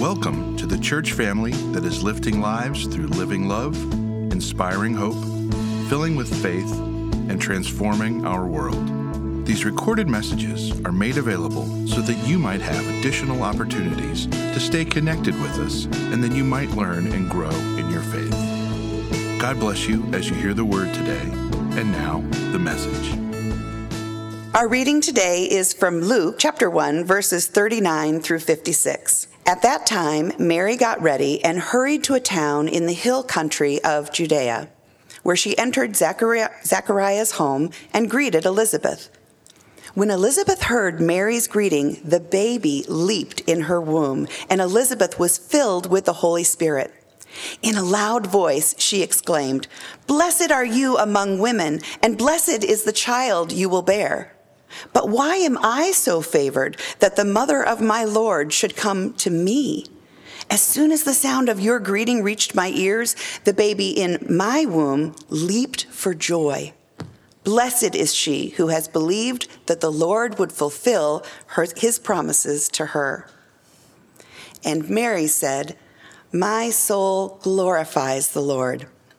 Welcome to the church family that is lifting lives through living love, inspiring hope, filling with faith, and transforming our world. These recorded messages are made available so that you might have additional opportunities to stay connected with us and that you might learn and grow in your faith. God bless you as you hear the word today. And now, the message. Our reading today is from Luke chapter 1, verses 39 through 56. At that time, Mary got ready and hurried to a town in the hill country of Judea, where she entered Zechariah's home and greeted Elizabeth. When Elizabeth heard Mary's greeting, the baby leaped in her womb, and Elizabeth was filled with the Holy Spirit. In a loud voice, she exclaimed, Blessed are you among women, and blessed is the child you will bear. But why am I so favored that the mother of my Lord should come to me? As soon as the sound of your greeting reached my ears, the baby in my womb leaped for joy. Blessed is she who has believed that the Lord would fulfill her, his promises to her. And Mary said, My soul glorifies the Lord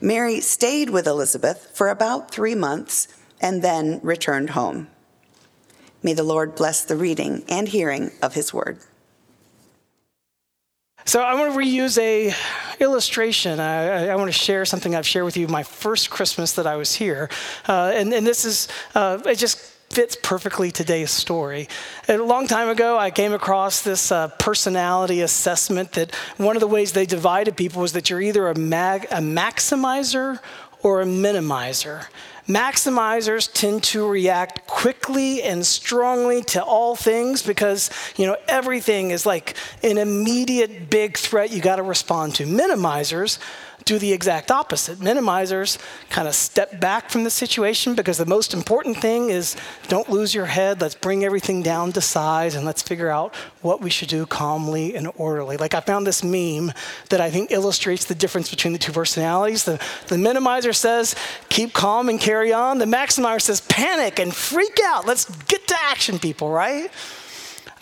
Mary stayed with Elizabeth for about three months and then returned home. May the Lord bless the reading and hearing of his word. So I want to reuse a illustration. I, I, want to share something I've shared with you my first Christmas that I was here, uh, and, and, this is uh, it just fits perfectly today's story. A long time ago, I came across this uh, personality assessment that one of the ways they divided people was that you're either a, mag- a maximizer or a minimizer. Maximizers tend to react quickly and strongly to all things because, you know, everything is like an immediate big threat you got to respond to. Minimizers do the exact opposite. Minimizers kind of step back from the situation because the most important thing is don't lose your head. Let's bring everything down to size and let's figure out what we should do calmly and orderly. Like I found this meme that I think illustrates the difference between the two personalities. The, the minimizer says, keep calm and carry on. The maximizer says, panic and freak out. Let's get to action, people, right?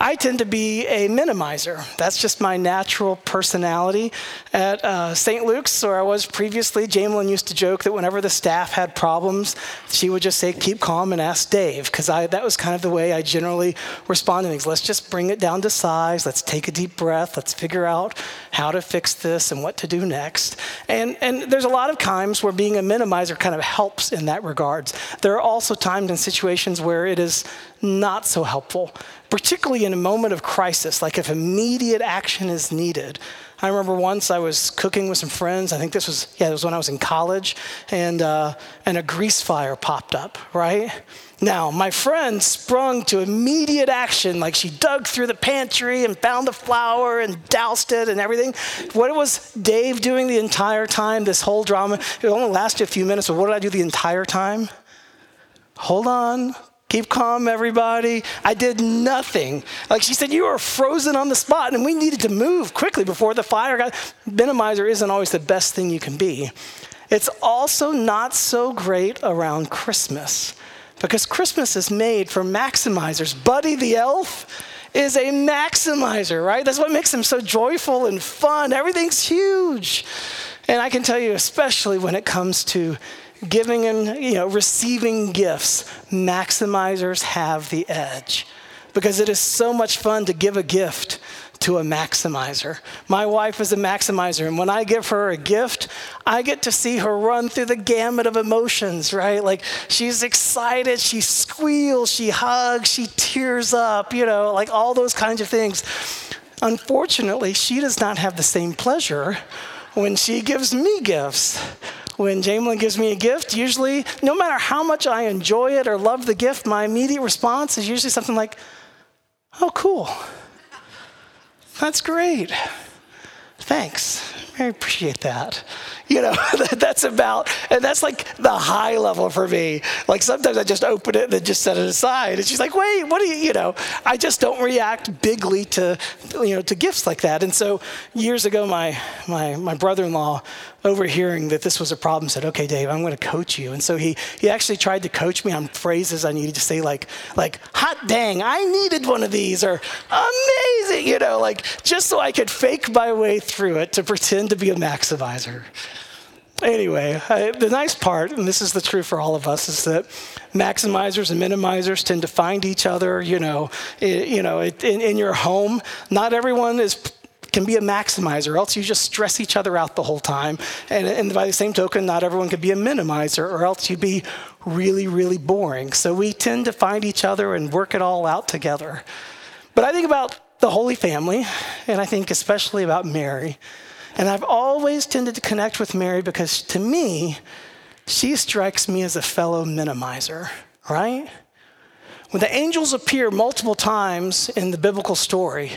I tend to be a minimizer. That's just my natural personality. At uh, St. Luke's, where I was previously, Jamelin used to joke that whenever the staff had problems, she would just say, keep calm and ask Dave, because that was kind of the way I generally respond to things. Let's just bring it down to size. Let's take a deep breath. Let's figure out how to fix this and what to do next. And, and there's a lot of times where being a minimizer kind of helps in that regards. There are also times and situations where it is not so helpful particularly in a moment of crisis, like if immediate action is needed. I remember once I was cooking with some friends. I think this was, yeah, it was when I was in college, and, uh, and a grease fire popped up, right? Now, my friend sprung to immediate action, like she dug through the pantry and found the flour and doused it and everything. What was Dave doing the entire time, this whole drama? It only lasted a few minutes, but what did I do the entire time? Hold on, Keep calm, everybody. I did nothing. Like she said, you were frozen on the spot, and we needed to move quickly before the fire got. Minimizer isn't always the best thing you can be. It's also not so great around Christmas because Christmas is made for maximizers. Buddy the elf is a maximizer, right? That's what makes him so joyful and fun. Everything's huge. And I can tell you, especially when it comes to giving and you know, receiving gifts, maximizers have the edge because it is so much fun to give a gift to a maximizer. My wife is a maximizer, and when I give her a gift, I get to see her run through the gamut of emotions, right? Like she's excited, she squeals, she hugs, she tears up, you know, like all those kinds of things. Unfortunately, she does not have the same pleasure when she gives me gifts. When Jamelin gives me a gift, usually, no matter how much I enjoy it or love the gift, my immediate response is usually something like, oh, cool. That's great. Thanks. I appreciate that. You know, that's about, and that's like the high level for me. Like sometimes I just open it and then just set it aside. And she's like, wait, what do you, you know, I just don't react bigly to, you know, to gifts like that. And so years ago, my, my, my brother-in-law overhearing that this was a problem said, okay, Dave, I'm going to coach you. And so he, he actually tried to coach me on phrases I needed to say like, like, hot dang, I needed one of these or amazing, you know, like just so I could fake my way through it to pretend to be a maximizer. Anyway, I, the nice part, and this is the truth for all of us, is that maximizers and minimizers tend to find each other. You know, you know, in, in your home, not everyone is can be a maximizer, else you just stress each other out the whole time. And, and, by the same token, not everyone can be a minimizer, or else you'd be really, really boring. So we tend to find each other and work it all out together. But I think about the Holy Family, and I think especially about Mary. And I've always tended to connect with Mary because to me, she strikes me as a fellow minimizer, right? When the angels appear multiple times in the biblical story,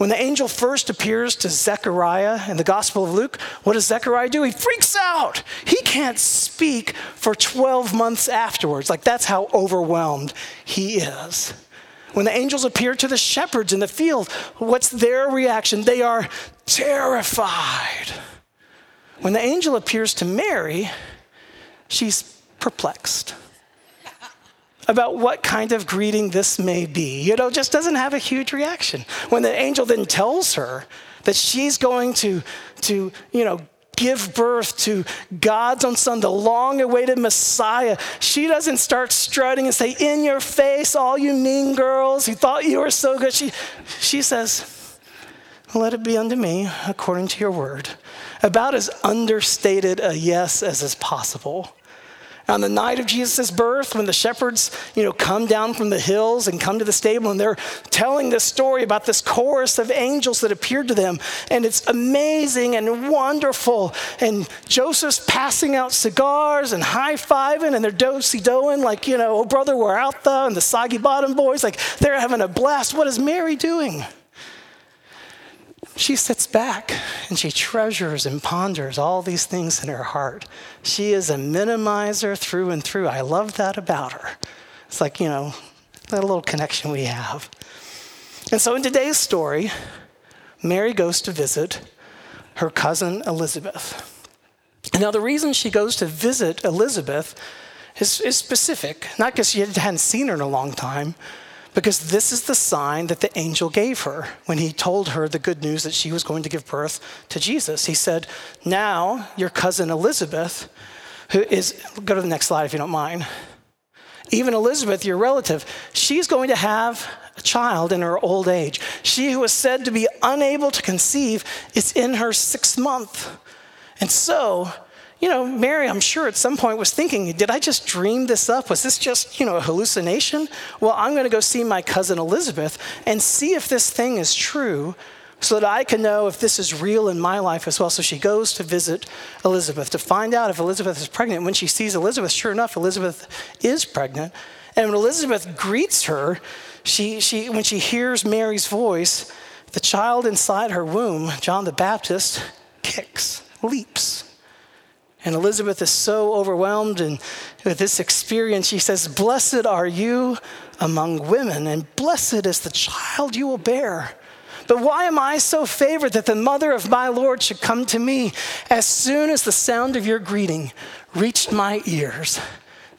when the angel first appears to Zechariah in the Gospel of Luke, what does Zechariah do? He freaks out. He can't speak for 12 months afterwards. Like, that's how overwhelmed he is. When the angels appear to the shepherds in the field, what's their reaction? They are terrified. When the angel appears to Mary, she's perplexed about what kind of greeting this may be. You know, just doesn't have a huge reaction. When the angel then tells her that she's going to, to you know, give birth to God's own son, the long awaited Messiah, she doesn't start strutting and say, In your face, all you mean girls who thought you were so good. She, she says, Let it be unto me according to your word. About as understated a yes as is possible on the night of Jesus' birth, when the shepherds, you know, come down from the hills and come to the stable, and they're telling this story about this chorus of angels that appeared to them, and it's amazing and wonderful. And Joseph's passing out cigars and high fiving, and they're dosey doing like, you know, oh brother, we're out there, and the soggy bottom boys, like they're having a blast. What is Mary doing? She sits back and she treasures and ponders all these things in her heart. She is a minimizer through and through. I love that about her. It's like, you know, that little connection we have. And so in today's story, Mary goes to visit her cousin Elizabeth. Now, the reason she goes to visit Elizabeth is, is specific, not because she hadn't seen her in a long time, because this is the sign that the angel gave her when he told her the good news that she was going to give birth to Jesus. He said, Now your cousin Elizabeth, who is, go to the next slide if you don't mind. Even Elizabeth, your relative, she's going to have a child in her old age. She who was said to be unable to conceive is in her sixth month. And so, you know, Mary, I'm sure at some point was thinking, did I just dream this up? Was this just, you know, a hallucination? Well, I'm going to go see my cousin Elizabeth and see if this thing is true so that I can know if this is real in my life as well. So she goes to visit Elizabeth to find out if Elizabeth is pregnant. When she sees Elizabeth, sure enough, Elizabeth is pregnant. And when Elizabeth greets her, she, she, when she hears Mary's voice, the child inside her womb, John the Baptist, kicks, leaps. And Elizabeth is so overwhelmed and with this experience, she says, Blessed are you among women, and blessed is the child you will bear. But why am I so favored that the mother of my Lord should come to me? As soon as the sound of your greeting reached my ears,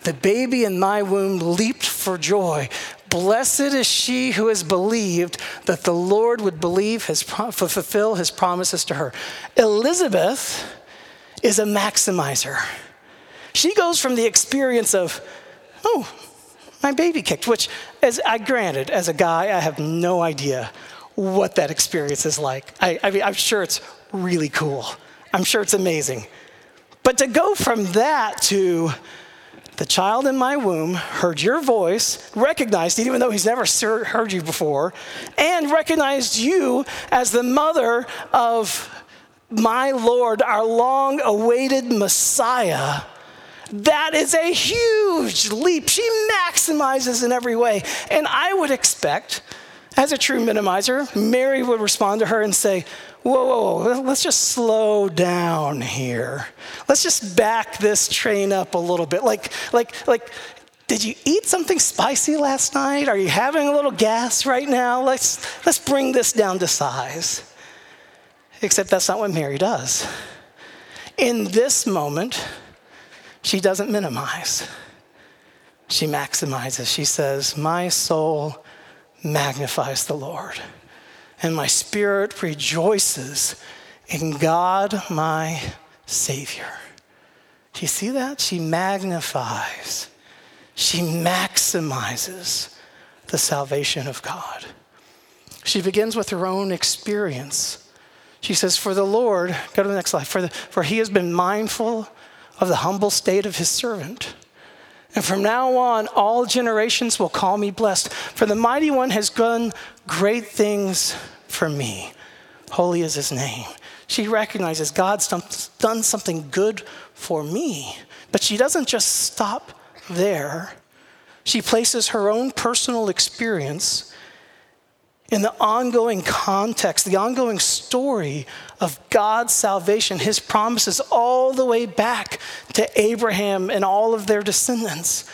the baby in my womb leaped for joy. Blessed is she who has believed that the Lord would believe his, fulfill his promises to her. Elizabeth is a maximizer. She goes from the experience of, oh, my baby kicked, which, as I granted, as a guy, I have no idea what that experience is like. I, I mean, I'm sure it's really cool. I'm sure it's amazing. But to go from that to the child in my womb heard your voice, recognized it, even though he's never heard you before, and recognized you as the mother of my Lord, our long awaited Messiah. That is a huge leap. She maximizes in every way. And I would expect, as a true minimizer, Mary would respond to her and say, whoa, whoa, whoa, let's just slow down here. Let's just back this train up a little bit. Like, like, like, did you eat something spicy last night? Are you having a little gas right now? Let's, let's bring this down to size. Except that's not what Mary does. In this moment, she doesn't minimize, she maximizes. She says, My soul magnifies the Lord and my spirit rejoices in God my Savior. Do you see that? She magnifies, she maximizes the salvation of God. She begins with her own experience. She says, For the Lord, go to the next slide, for, the, for he has been mindful of the humble state of his servant. And from now on, all generations will call me blessed. For the mighty one has done great things for me. Holy is his name. She recognizes God's done something good for me. But she doesn't just stop there. She places her own personal experience in the ongoing context, the ongoing story of God's salvation, his promises all the way back to Abraham and all of their descendants.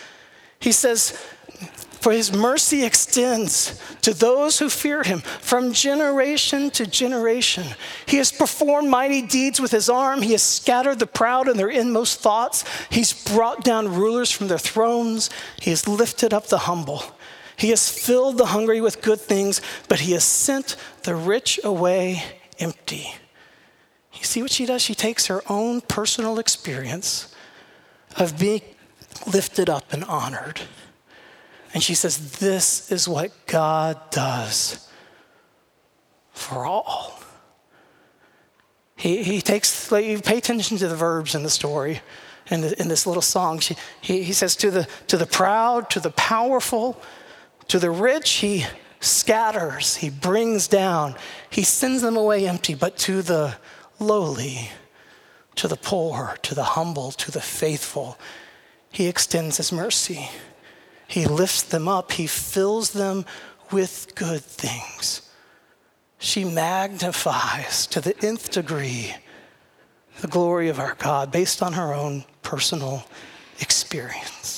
He says, for his mercy extends to those who fear him from generation to generation. He has performed mighty deeds with his arm. He has scattered the proud in their inmost thoughts. He's brought down rulers from their thrones. He has lifted up the humble. He has filled the hungry with good things, but he has sent the rich away empty. You see what she does? She takes her own personal experience of being lifted up and honored and she says, This is what God does for all. He, he takes, like, you pay attention to the verbs in the story, in, the, in this little song. She, he, he says, to the, to the proud, to the powerful, to the rich, he scatters, he brings down, he sends them away empty, but to the lowly, to the poor, to the humble, to the faithful, he extends his mercy. He lifts them up, He fills them with good things. She magnifies to the nth degree the glory of our God based on her own personal experience.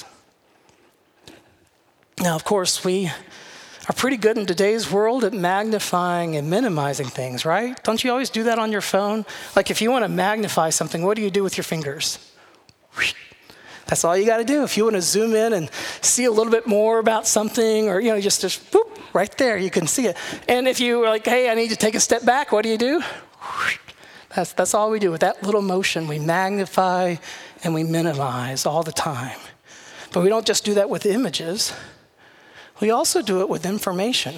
Now, of course, we are pretty good in today's world at magnifying and minimizing things, right? Don't you always do that on your phone? Like, if you want to magnify something, what do you do with your fingers? That's all you got to do. If you want to zoom in and see a little bit more about something, or you know, just just boop, right there, you can see it. And if you are like, hey, I need to take a step back, what do you do? That's that's all we do with that little motion. We magnify and we minimize all the time. But we don't just do that with images. We also do it with information,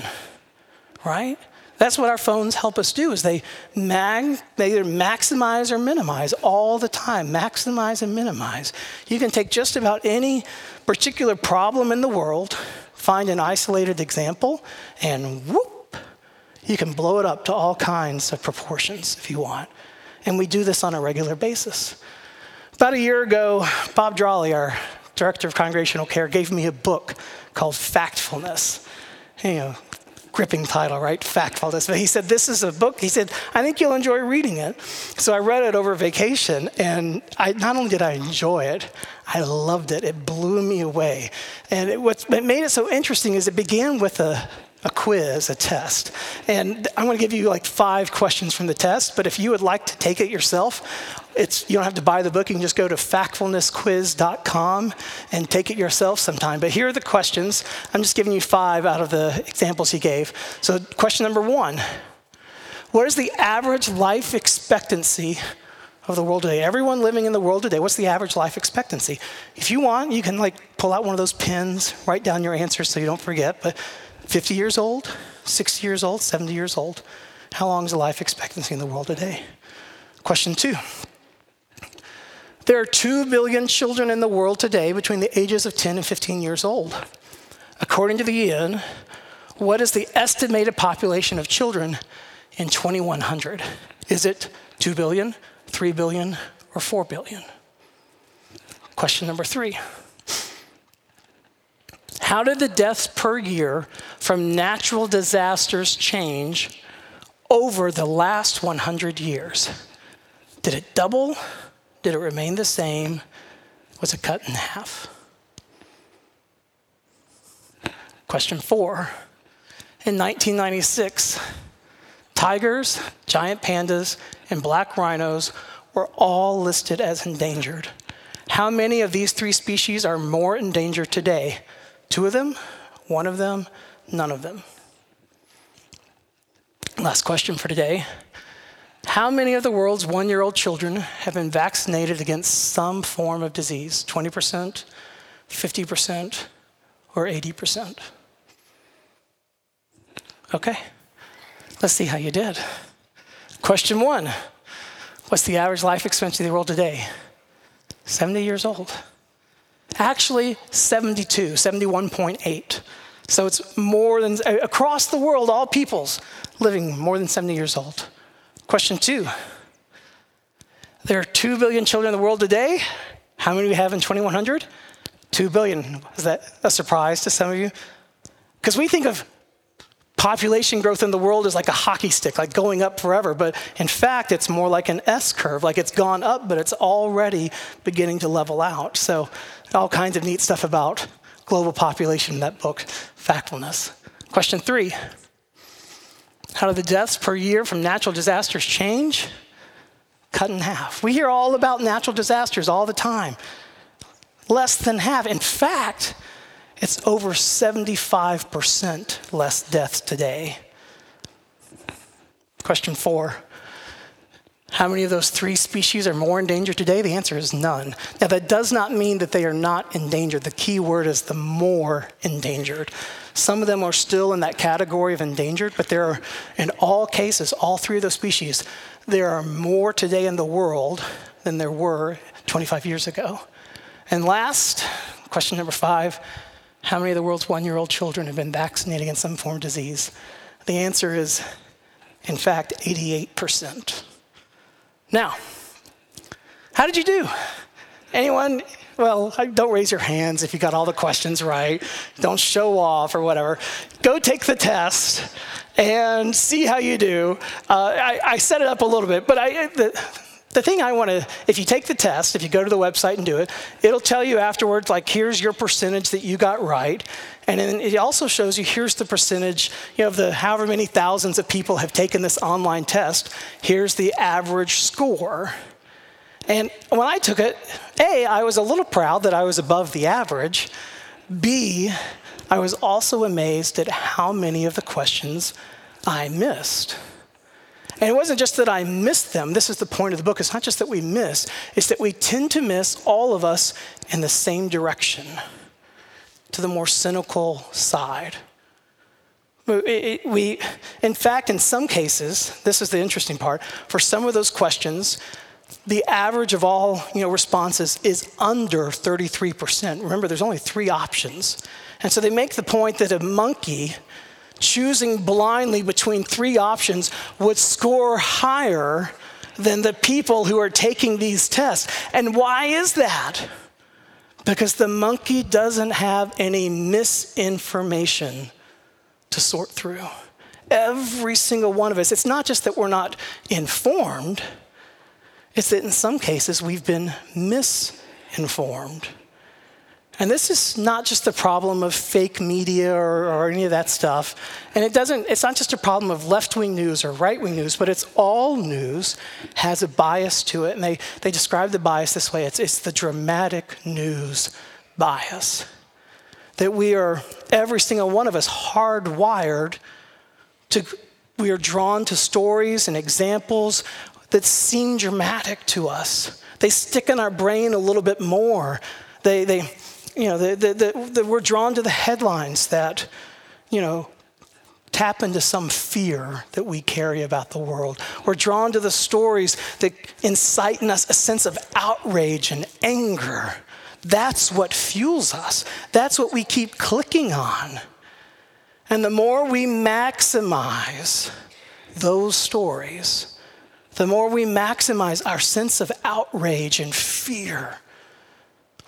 right? That's what our phones help us do is they, mag, they either maximize or minimize all the time, maximize and minimize. You can take just about any particular problem in the world, find an isolated example, and whoop, you can blow it up to all kinds of proportions if you want. And we do this on a regular basis. About a year ago, Bob Drawley, our director of congregational care, gave me a book called Factfulness. You uh, know, gripping title, right? Factfulness. But he said, This is a book. He said, I think you'll enjoy reading it. So I read it over vacation, and I, not only did I enjoy it, I loved it. It blew me away. And it, what made it so interesting is it began with a, a quiz, a test. And I'm going to give you like five questions from the test, but if you would like to take it yourself, it's, you don't have to buy the book. You can just go to factfulnessquiz.com and take it yourself sometime. But here are the questions. I'm just giving you five out of the examples he gave. So, question number one What is the average life expectancy of the world today? Everyone living in the world today, what's the average life expectancy? If you want, you can like pull out one of those pins, write down your answer so you don't forget. But 50 years old, 60 years old, 70 years old? How long is the life expectancy in the world today? Question two. There are 2 billion children in the world today between the ages of 10 and 15 years old. According to the UN, what is the estimated population of children in 2100? Is it 2 billion, 3 billion, or 4 billion? Question number three How did the deaths per year from natural disasters change over the last 100 years? Did it double? Did it remain the same? Was it cut in half? Question four. In 1996, tigers, giant pandas, and black rhinos were all listed as endangered. How many of these three species are more endangered today? Two of them, one of them, none of them. Last question for today. How many of the world's one year old children have been vaccinated against some form of disease? 20%, 50%, or 80%? Okay, let's see how you did. Question one What's the average life expectancy of the world today? 70 years old. Actually, 72, 71.8. So it's more than, uh, across the world, all peoples living more than 70 years old. Question two There are 2 billion children in the world today. How many do we have in 2100? 2 billion. Is that a surprise to some of you? Because we think of population growth in the world is like a hockey stick, like going up forever. But in fact, it's more like an S curve, like it's gone up, but it's already beginning to level out. So, all kinds of neat stuff about global population in that book, Factfulness. Question three how do the deaths per year from natural disasters change? Cut in half. We hear all about natural disasters all the time. Less than half. In fact, it's over 75% less deaths today. Question four How many of those three species are more endangered today? The answer is none. Now, that does not mean that they are not endangered. The key word is the more endangered. Some of them are still in that category of endangered, but there are, in all cases, all three of those species, there are more today in the world than there were 25 years ago. And last, question number five how many of the world's one year old children have been vaccinated against some form of disease? The answer is, in fact, 88%. Now, how did you do? Anyone well, don't raise your hands if you got all the questions right. Don't show off or whatever. Go take the test and see how you do. Uh, I, I, set it up a little bit, but I, the, the thing I want to, if you take the test, if you go to the website and do it, it'll tell you afterwards, like, here's your percentage that you got right. And then it also shows you here's the percentage, you know, of the however many thousands of people have taken this online test. Here's the average score. And when I took it, A, I was a little proud that I was above the average. B, I was also amazed at how many of the questions I missed. And it wasn't just that I missed them. This is the point of the book. It's not just that we miss, it's that we tend to miss all of us in the same direction, to the more cynical side. We, in fact, in some cases, this is the interesting part, for some of those questions, the average of all you know, responses is under 33%. Remember, there's only three options. And so they make the point that a monkey choosing blindly between three options would score higher than the people who are taking these tests. And why is that? Because the monkey doesn't have any misinformation to sort through. Every single one of us, it's not just that we're not informed it's that in some cases we've been misinformed. And this is not just the problem of fake media or, or, any of that stuff. And it doesn't, it's not just a problem of left wing news or right wing news, but it's all news has a bias to it. And they, they describe the bias this way it's, it's the dramatic news bias. That we are, every single one of us, hardwired to, we are drawn to stories and examples that seem dramatic to us. They stick in our brain a little bit more. They, they you know, they, they, they, we're drawn to the headlines that, you know, tap into some fear that we carry about the world. We're drawn to the stories that incite in us a sense of outrage and anger. That's what fuels us. That's what we keep clicking on. And the more we maximize those stories, the more we maximize our sense of outrage and fear,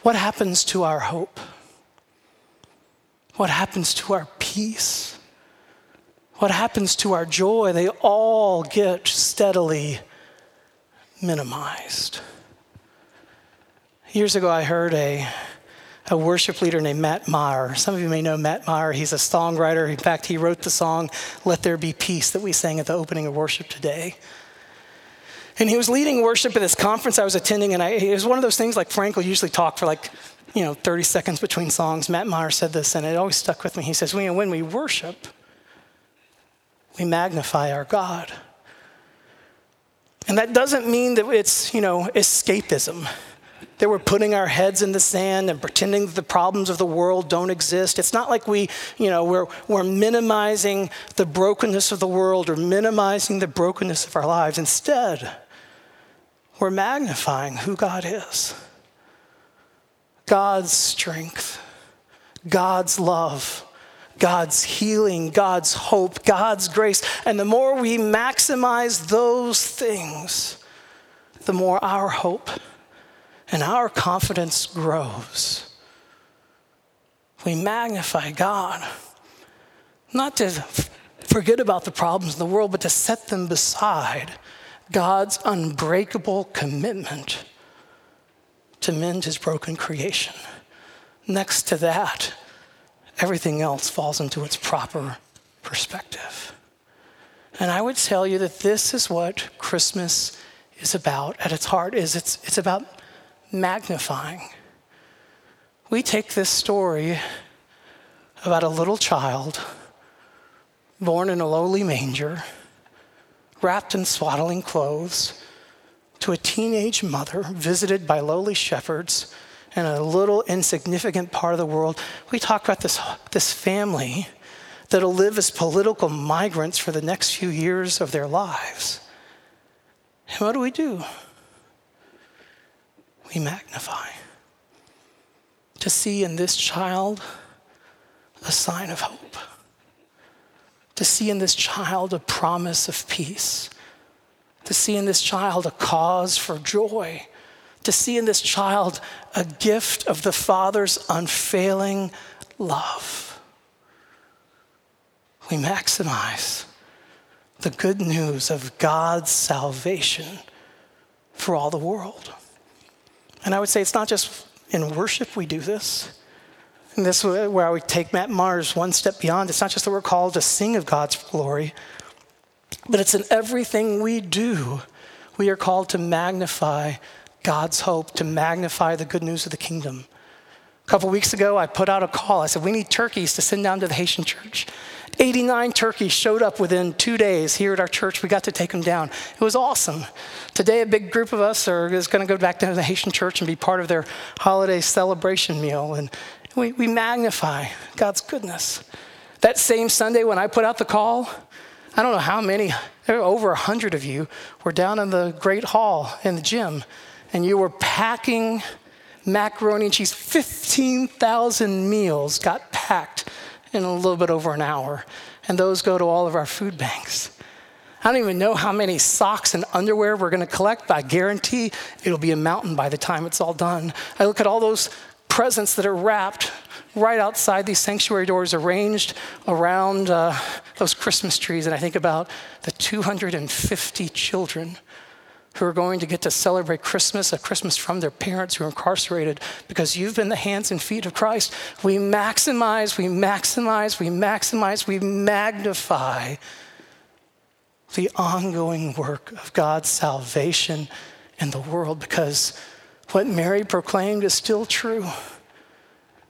what happens to our hope? What happens to our peace? What happens to our joy? They all get steadily minimized. Years ago, I heard a, a worship leader named Matt Maher. Some of you may know Matt Maher. He's a songwriter. In fact, he wrote the song, Let There Be Peace, that we sang at the opening of worship today. And he was leading worship at this conference I was attending, and I, it was one of those things like Frank will usually talk for like, you know, 30 seconds between songs. Matt Maher said this, and it always stuck with me. He says, when we worship, we magnify our God. And that doesn't mean that it's, you know, escapism. That we're putting our heads in the sand and pretending that the problems of the world don't exist. It's not like we, you know, we're, we're minimizing the brokenness of the world or minimizing the brokenness of our lives. Instead, we're magnifying who God is God's strength, God's love, God's healing, God's hope, God's grace. And the more we maximize those things, the more our hope and our confidence grows. We magnify God, not to forget about the problems in the world, but to set them beside God's unbreakable commitment to mend his broken creation. Next to that, everything else falls into its proper perspective. And I would tell you that this is what Christmas is about at its heart is it's, it's about magnifying. We take this story about a little child born in a lowly manger, wrapped in swaddling clothes, to a teenage mother visited by lowly shepherds in a little insignificant part of the world. We talk about this, this family that'll live as political migrants for the next few years of their lives. And what do we do? We magnify. To see in this child a sign of hope. To see in this child a promise of peace. To see in this child a cause for joy to see in this child a gift of the Father's unfailing love. We maximize the good news of God's salvation for all the world. And I would say it's not just in worship we do this. And this is where would take Matt Maher's one step beyond. It's not just that we're called to sing of God's glory, but it's in everything we do. We are called to magnify God's hope to magnify the good news of the kingdom. A couple weeks ago, I put out a call. I said, We need turkeys to send down to the Haitian church. 89 turkeys showed up within two days here at our church. We got to take them down. It was awesome. Today, a big group of us are, is going to go back down to the Haitian church and be part of their holiday celebration meal. And we, we magnify God's goodness. That same Sunday, when I put out the call, I don't know how many, there were over 100 of you, were down in the Great Hall in the gym and you were packing macaroni and cheese. 15,000 meals got packed in a little bit over an hour, and those go to all of our food banks. I don't even know how many socks and underwear we're going to collect, but I guarantee it'll be a mountain by the time it's all done. I look at all those presents that are wrapped right outside these sanctuary doors, arranged around uh, those Christmas trees, and I think about the 250 children who are going to get to celebrate Christmas, a Christmas from their parents who are incarcerated. Because you've been the hands and feet of Christ. We maximize, we maximize, we maximize, we magnify the ongoing work of God's salvation in the world. Because what Mary proclaimed is still true.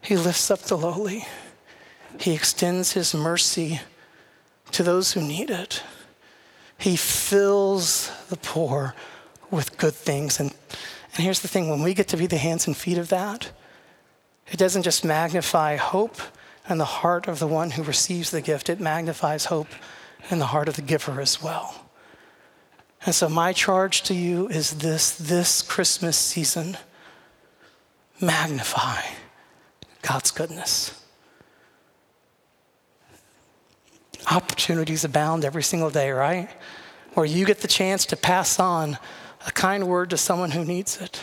He lifts up the lowly, He extends His mercy to those who need it. He fills the poor with good things. And, and here's the thing when we get to be the hands and feet of that, it doesn't just magnify hope, in the heart of the one who receives the gift, it magnifies hope in the heart of the giver as well. And so, my charge to you is this this Christmas season magnify God's goodness. Opportunities abound every single day, right? Where you get the chance to pass on a kind word to someone who needs it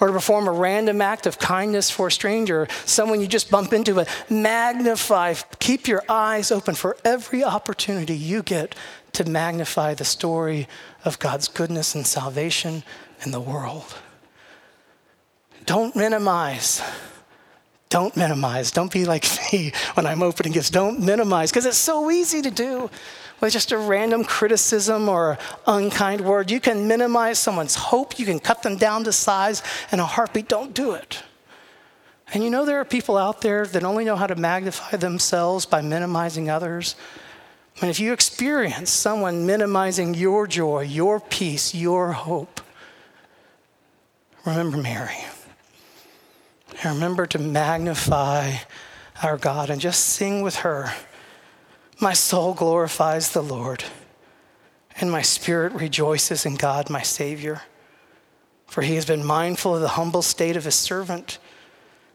or to perform a random act of kindness for a stranger, someone you just bump into, but magnify, keep your eyes open for every opportunity you get to magnify the story of God's goodness and salvation in the world. Don't minimize. Don't minimize. Don't be like me when I'm opening gifts. Don't minimize, because it's so easy to do with just a random criticism or unkind word. You can minimize someone's hope, you can cut them down to size in a heartbeat. Don't do it. And you know, there are people out there that only know how to magnify themselves by minimizing others. And if you experience someone minimizing your joy, your peace, your hope, remember Mary. And remember to magnify our God and just sing with her. My soul glorifies the Lord, and my spirit rejoices in God, my Savior. For he has been mindful of the humble state of his servant.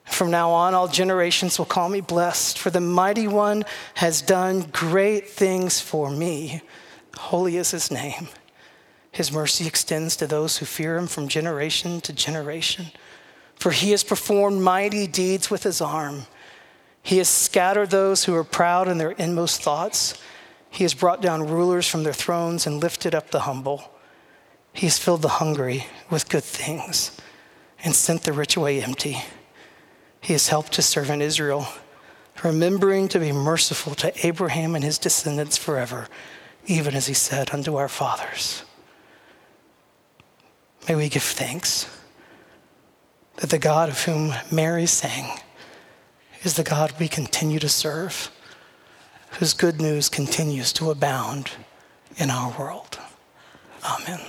From now on, all generations will call me blessed, for the mighty one has done great things for me. Holy is his name. His mercy extends to those who fear him from generation to generation. For he has performed mighty deeds with his arm. He has scattered those who are proud in their inmost thoughts. He has brought down rulers from their thrones and lifted up the humble. He has filled the hungry with good things and sent the rich away empty. He has helped his servant Israel, remembering to be merciful to Abraham and his descendants forever, even as he said unto our fathers. May we give thanks that the God of whom Mary sang is the God we continue to serve, whose good news continues to abound in our world. Amen.